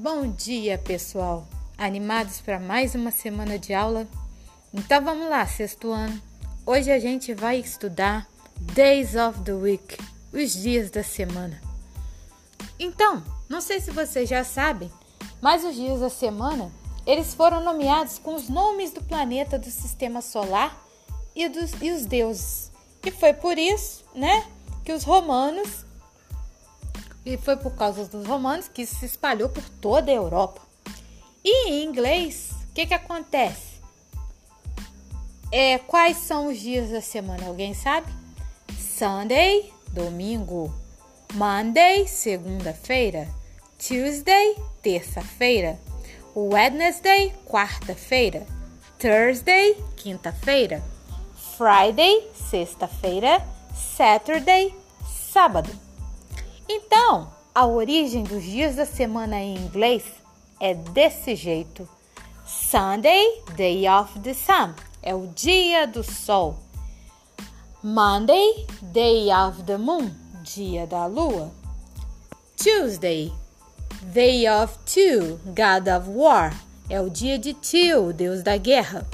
Bom dia, pessoal! Animados para mais uma semana de aula? Então vamos lá, sexto ano. Hoje a gente vai estudar Days of the Week, os dias da semana. Então, não sei se vocês já sabem, mas os dias da semana, eles foram nomeados com os nomes do planeta do sistema solar e, dos, e os deuses. E foi por isso, né, que os romanos e foi por causa dos romanos que isso se espalhou por toda a Europa. E em inglês, o que, que acontece? É, quais são os dias da semana? Alguém sabe? Sunday, domingo. Monday, segunda-feira. Tuesday, terça-feira. Wednesday, quarta-feira. Thursday, quinta-feira. Friday, sexta-feira. Saturday, sábado. Então, a origem dos dias da semana em inglês é desse jeito: Sunday, Day of the Sun, é o dia do sol. Monday, Day of the Moon, dia da lua. Tuesday, Day of Two, God of War, é o dia de Till, deus da guerra.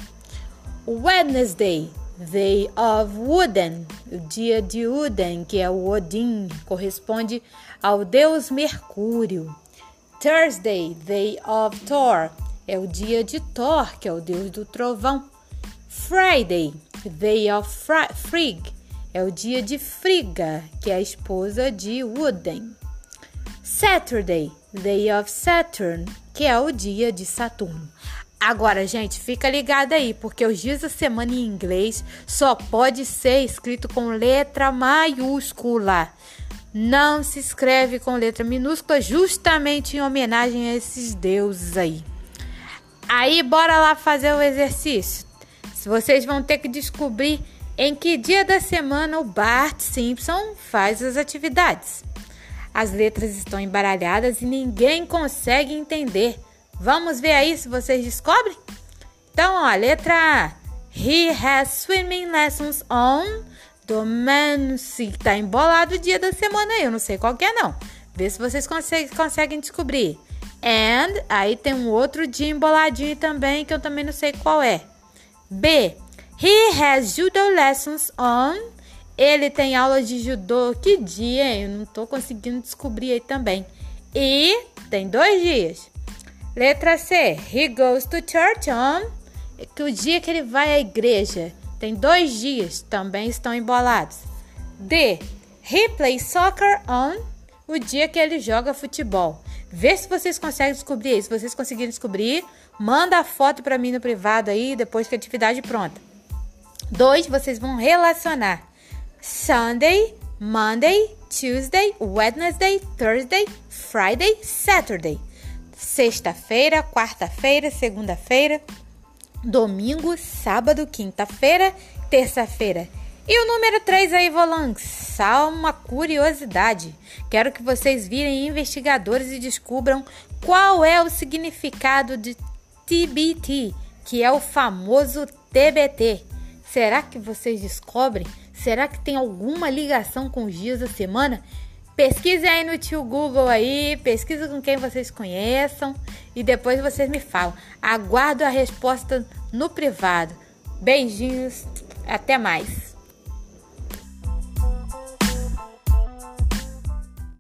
Wednesday, Day of Wooden, o dia de Uden, que é o Odin, corresponde ao deus Mercúrio. Thursday, Day of Thor, é o dia de Thor, que é o deus do trovão. Friday, Day of Frigg, é o dia de Frigga, que é a esposa de Wooden. Saturday, Day of Saturn, que é o dia de Saturno. Agora, gente, fica ligado aí, porque os dias da semana em inglês só pode ser escrito com letra maiúscula. Não se escreve com letra minúscula, justamente em homenagem a esses deuses aí. Aí, bora lá fazer o exercício. Vocês vão ter que descobrir em que dia da semana o Bart Simpson faz as atividades. As letras estão embaralhadas e ninguém consegue entender. Vamos ver aí se vocês descobrem? Então, ó, letra A. He has swimming lessons on se Tá embolado o dia da semana aí, eu não sei qual é não. Vê se vocês conseguem, conseguem descobrir. And, aí tem um outro dia emboladinho também, que eu também não sei qual é. B. He has judo lessons on. Ele tem aula de judô. Que dia, hein? Eu não tô conseguindo descobrir aí também. E tem dois dias. Letra C. He goes to church on. Que o dia que ele vai à igreja. Tem dois dias, também estão embolados. D. He plays soccer on. O dia que ele joga futebol. Vê se vocês conseguem descobrir. Se vocês conseguirem descobrir, manda a foto para mim no privado aí depois que a atividade pronta. Dois, vocês vão relacionar. Sunday, Monday, Tuesday, Wednesday, Thursday, Friday, Saturday sexta-feira, quarta-feira, segunda-feira, domingo, sábado, quinta-feira, terça-feira. E o número 3 aí, vou lançar uma curiosidade. Quero que vocês virem investigadores e descubram qual é o significado de TBT, que é o famoso TBT. Será que vocês descobrem? Será que tem alguma ligação com os dias da semana? Pesquise aí no tio Google aí, pesquisa com quem vocês conheçam e depois vocês me falam. Aguardo a resposta no privado. Beijinhos, até mais.